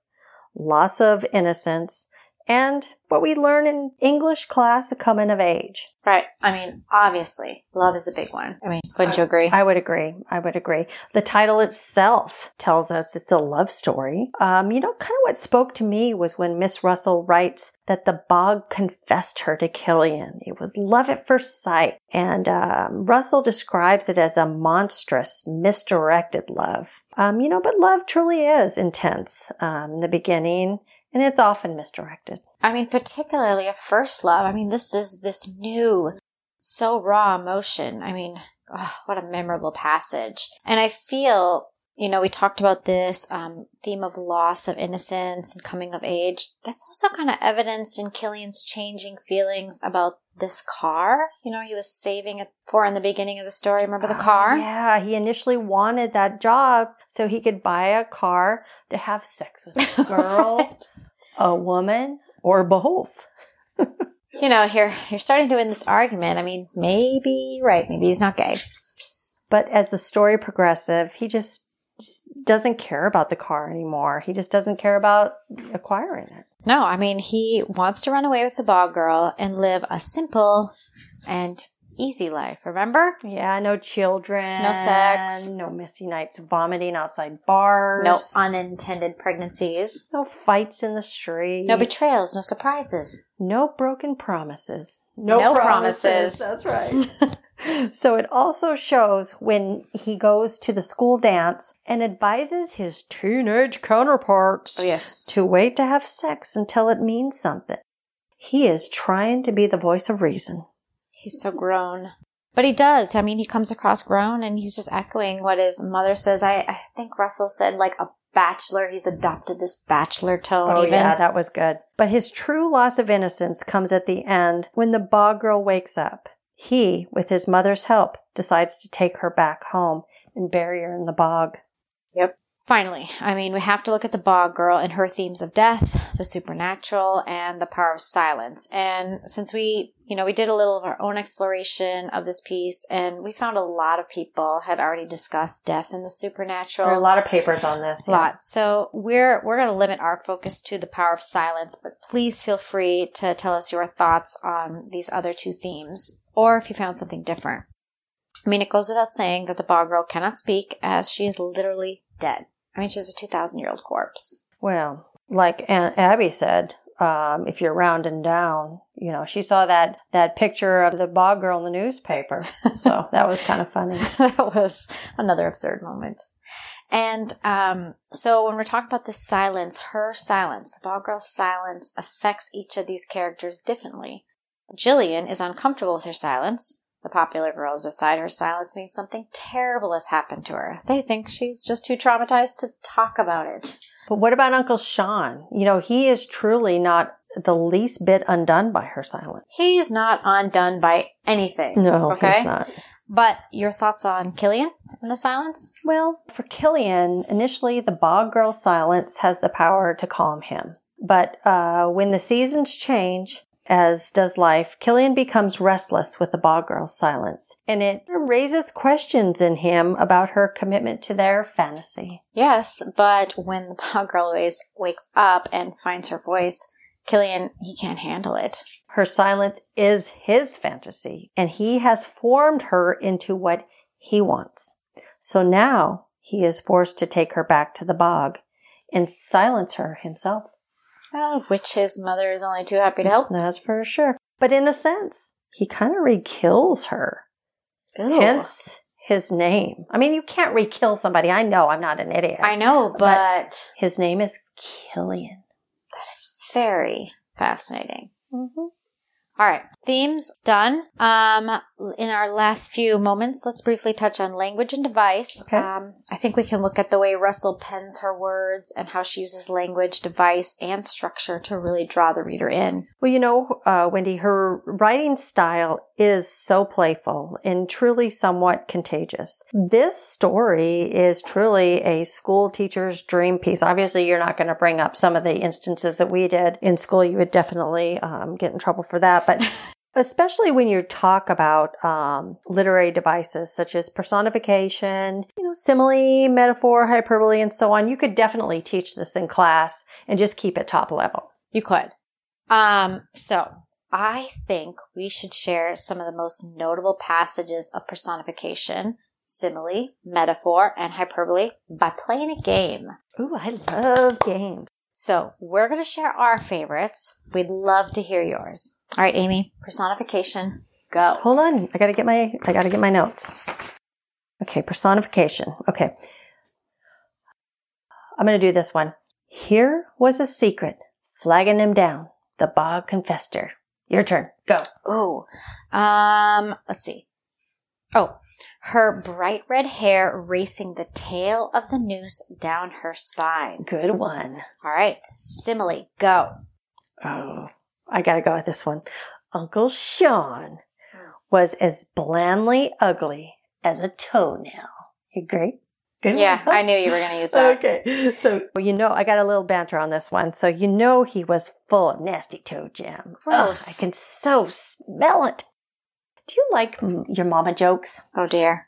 [SPEAKER 2] loss of innocence, and what we learn in English class, the coming of age.
[SPEAKER 1] Right. I mean, obviously, love is a big one. I mean, wouldn't you agree?
[SPEAKER 2] I would agree. I would agree. The title itself tells us it's a love story. Um, you know, kind of what spoke to me was when Miss Russell writes that the bog confessed her to Killian. It was love at first sight. And um, Russell describes it as a monstrous, misdirected love. Um, you know, but love truly is intense um, in the beginning, and it's often misdirected.
[SPEAKER 1] I mean, particularly a first love. I mean, this is this new, so raw emotion. I mean, oh, what a memorable passage. And I feel, you know, we talked about this um, theme of loss of innocence and coming of age. That's also kind of evidenced in Killian's changing feelings about this car. You know, he was saving it for in the beginning of the story. Remember the car?
[SPEAKER 2] Oh, yeah, he initially wanted that job so he could buy a car to have sex with a girl,
[SPEAKER 1] Right.
[SPEAKER 2] a woman, or both.
[SPEAKER 1] You know, here you're starting to win this argument. I mean, maybe right. Maybe he's not gay.
[SPEAKER 2] But as the story progresses, he just just doesn't care about the car anymore. He just doesn't care about acquiring it.
[SPEAKER 1] No, I mean, he wants to run away with the bog girl and live a simple and easy life. Remember?
[SPEAKER 2] Yeah, no children,
[SPEAKER 1] No sex.
[SPEAKER 2] no messy nights vomiting outside bars,
[SPEAKER 1] No unintended pregnancies.
[SPEAKER 2] no fights in the street,
[SPEAKER 1] No betrayals. No surprises.
[SPEAKER 2] No broken promises.
[SPEAKER 1] No promises.
[SPEAKER 2] That's right. so it also shows when he goes to the school dance and advises his teenage counterparts
[SPEAKER 1] Oh, yes.
[SPEAKER 2] to wait to have sex until it means something. He is trying to be the voice of reason.
[SPEAKER 1] He's so grown. But he does. I mean, he comes across grown and he's just echoing what his mother says. I, I think Russell said, like a bachelor. He's adopted this bachelor tone,
[SPEAKER 2] Oh
[SPEAKER 1] even.
[SPEAKER 2] yeah, that was good. But his true loss of innocence comes at the end when the bog girl wakes up. He, with his mother's help, decides to take her back home and bury her in the bog.
[SPEAKER 1] Yep. Finally, I mean, we have to look at the Bog Girl and her themes of death, the supernatural, and the power of silence. And since we, you know, we did a little of our own exploration of this piece, and we found a lot of people had already discussed death and the supernatural.
[SPEAKER 2] There are a lot of papers on this.
[SPEAKER 1] A lot. So we're we're going to limit our focus to the power of silence, but please feel free to tell us your thoughts on these other two themes, or if you found something different. I mean, it goes without saying that the Bog Girl cannot speak, as she is literally dead. I mean, she's a two thousand year old corpse.
[SPEAKER 2] Well, like Aunt Abby said, um, if you're rounding down, you know, she saw that, that picture of the bog girl in the newspaper. So that was kind of funny.
[SPEAKER 1] that was another absurd moment. And um, so when we're talking about this silence, her silence, the bog girl's silence affects each of these characters differently. Gillian is uncomfortable with her silence. The popular girls decide her silence means something terrible has happened to her. They think she's just too traumatized to talk about it.
[SPEAKER 2] But what about Uncle Sean? You know, he is truly not the least bit undone by her silence.
[SPEAKER 1] He's not undone by anything.
[SPEAKER 2] no,
[SPEAKER 1] okay.
[SPEAKER 2] he's not.
[SPEAKER 1] But your thoughts on Killian and the silence?
[SPEAKER 2] Well, for Killian, initially the bog girl silence has the power to calm him. But uh, when the seasons change, as does life, Killian becomes restless with the bog girl's silence, and it raises questions in him about her commitment to their fantasy.
[SPEAKER 1] Yes, but when the bog girl always wakes up and finds her voice, Killian, he can't handle it.
[SPEAKER 2] Her silence is his fantasy, and he has formed her into what he wants. So now he is forced to take her back to the bog and silence her himself.
[SPEAKER 1] Oh, which his mother is only too happy to help.
[SPEAKER 2] That's for sure. But in a sense, he kind of re-kills her.
[SPEAKER 1] Ew.
[SPEAKER 2] Hence his name. I mean, you can't re-kill somebody. I know I'm not an idiot.
[SPEAKER 1] I know, but
[SPEAKER 2] His name is Killian.
[SPEAKER 1] that is very fascinating.
[SPEAKER 2] Mm-hmm.
[SPEAKER 1] All right, themes done. Um, in our last few moments, let's briefly touch on language and device.
[SPEAKER 2] Okay.
[SPEAKER 1] Um, I think we can look at the way Russell pens her words and how she uses language, device, and structure to really draw the reader in.
[SPEAKER 2] Well, you know, uh, Wendy, her writing style is so playful and truly somewhat contagious. This story is truly a school teacher's dream piece. Obviously, you're not going to bring up some of the instances that we did in school. You would definitely um, get in trouble for that. But especially when you talk about um, literary devices such as personification, you know, simile, metaphor, hyperbole, and so on, you could definitely teach this in class and just keep it top level.
[SPEAKER 1] You could. Um, so I think we should share some of the most notable passages of personification, simile, metaphor, and hyperbole by playing a game.
[SPEAKER 2] Ooh, I love games.
[SPEAKER 1] So we're going to share our favorites. We'd love to hear yours. All right, Amy, personification, go.
[SPEAKER 2] Hold on. I gotta get my, I gotta get my notes. Okay. Personification. Okay. I'm gonna do this one. Here was a secret, flagging him down. The bog confessed her. Your turn. Go.
[SPEAKER 1] Ooh. Um, let's see. Oh, her bright red hair racing the tail of the noose down her spine.
[SPEAKER 2] Good one.
[SPEAKER 1] All right, simile, go.
[SPEAKER 2] Oh, I gotta go with this one. Uncle Sean was as blandly ugly as a toenail. You great? Good
[SPEAKER 1] Yeah,
[SPEAKER 2] one.
[SPEAKER 1] I knew you were going to use that.
[SPEAKER 2] Okay. So, well, you know, I got a little banter on this one. So, you know, he was full of nasty toe jam. Ugh, I can so smell it. Do you like mm, your mama jokes?
[SPEAKER 1] Oh dear.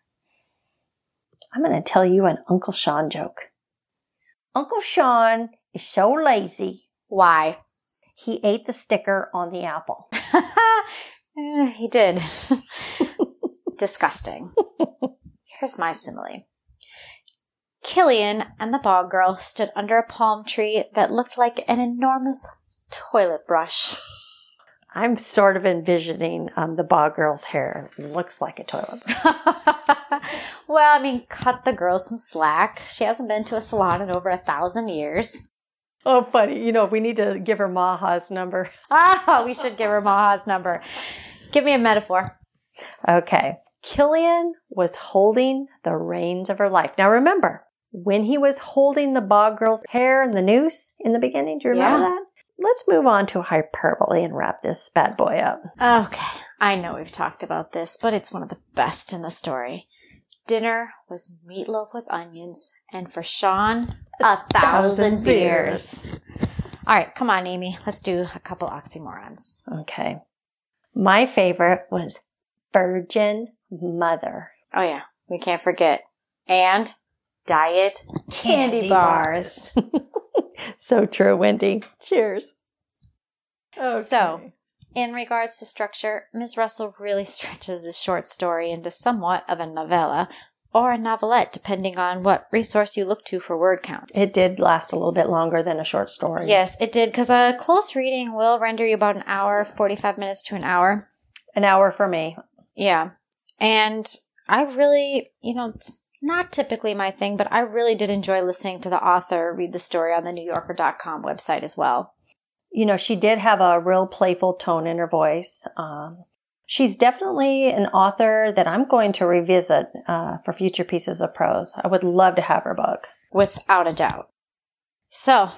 [SPEAKER 2] I'm going to tell you an Uncle Sean joke. Uncle Sean is so lazy,
[SPEAKER 1] Why?
[SPEAKER 2] he ate the sticker on the apple.
[SPEAKER 1] Eh, he did. Disgusting. Here's my simile. Killian and the bog girl stood under a palm tree that looked like an enormous toilet brush.
[SPEAKER 2] I'm sort of envisioning um, the bog girl's hair. looks like a toilet. Brush.
[SPEAKER 1] Well, I mean, cut the girl some slack. She hasn't been to a salon in over a thousand years.
[SPEAKER 2] Oh, funny. You know, we need to give her Maha's number.
[SPEAKER 1] Ah, we should give her Maha's number. Give me a metaphor.
[SPEAKER 2] Okay. Killian was holding the reins of her life. Now remember, when he was holding the bog girl's hair and the noose in the beginning, do you remember
[SPEAKER 1] Yeah.
[SPEAKER 2] that? Let's move on to hyperbole and wrap this bad boy up.
[SPEAKER 1] Okay, I know we've talked about this, but it's one of the best in the story. Dinner was meatloaf with onions, and for Sean, a thousand
[SPEAKER 2] thousand
[SPEAKER 1] beers. All right, come on, Amy. Let's do a couple oxymorons.
[SPEAKER 2] Okay. My favorite was Virgin Mother.
[SPEAKER 1] Oh, yeah, we can't forget. And diet candy,
[SPEAKER 2] Candy
[SPEAKER 1] bars.
[SPEAKER 2] So true, Wendy. Cheers.
[SPEAKER 1] So, in regards to structure, Ms. Russell really stretches this short story into somewhat of a novella or a novelette, depending on what resource you look to for word count.
[SPEAKER 2] it did last a little bit longer than a short story.
[SPEAKER 1] Yes, it did, because a close reading will render you about an hour, 45 minutes to an hour.
[SPEAKER 2] An hour for me.
[SPEAKER 1] Yeah. And I really, you know, it's not typically my thing, but I really did enjoy listening to the author read the story on the NewYorker.com website as well.
[SPEAKER 2] you know, she did have a real playful tone in her voice. Um, she's definitely an author that I'm going to revisit uh, for future pieces of prose. I would love to have her book.
[SPEAKER 1] Without a doubt. So,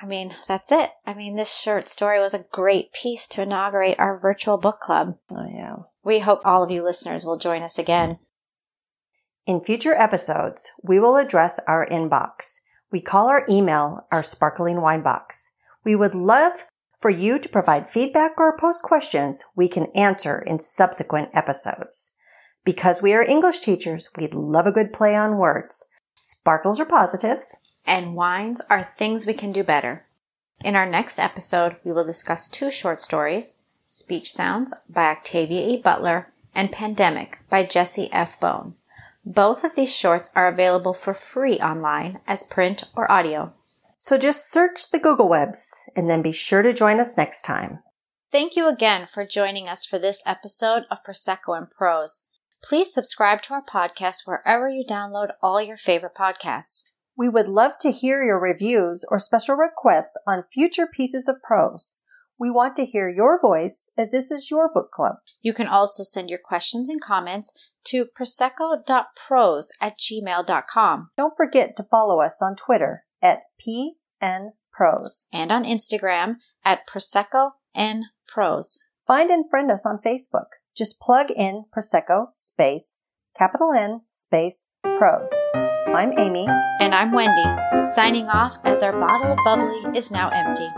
[SPEAKER 1] I mean, that's it. I mean, this short story was a great piece to inaugurate our virtual book club.
[SPEAKER 2] Oh, yeah.
[SPEAKER 1] We hope all of you listeners will join us again.
[SPEAKER 2] In future episodes, we will address our inbox. We call our email our sparkling wine box. We would love for you to provide feedback or post questions we can answer in subsequent episodes. Because we are English teachers, we'd love a good play on words. Sparkles are positives.
[SPEAKER 1] And wines are things we can do better. In our next episode, we will discuss two short stories Speech Sounds by Octavia E. Butler and Pandemic by Jesse F. Bone. Both of these shorts are available for free online as print or audio.
[SPEAKER 2] So just search the Google Webs and then be sure to join us next time.
[SPEAKER 1] Thank you again for joining us for this episode of Prosecco and Prose. Please subscribe to our podcast wherever you download all your favorite podcasts.
[SPEAKER 2] We would love to hear your reviews or special requests on future pieces of prose. We want to hear your voice as this is your book club.
[SPEAKER 1] You can also send your questions and comments to prosecco.prose at gmail.com.
[SPEAKER 2] Don't forget to follow us on Twitter at PNProse.
[SPEAKER 1] and on Instagram at Prosecco and Prose.
[SPEAKER 2] Find and friend us on Facebook. Just plug in Prosecco space, capital N space, prose. I'm Amy.
[SPEAKER 1] And I'm Wendy, signing off as our bottle of bubbly is now empty.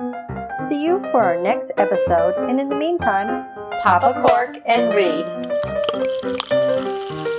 [SPEAKER 2] See you for our next episode, and in the meantime,
[SPEAKER 1] Pop a cork and read. Thank you.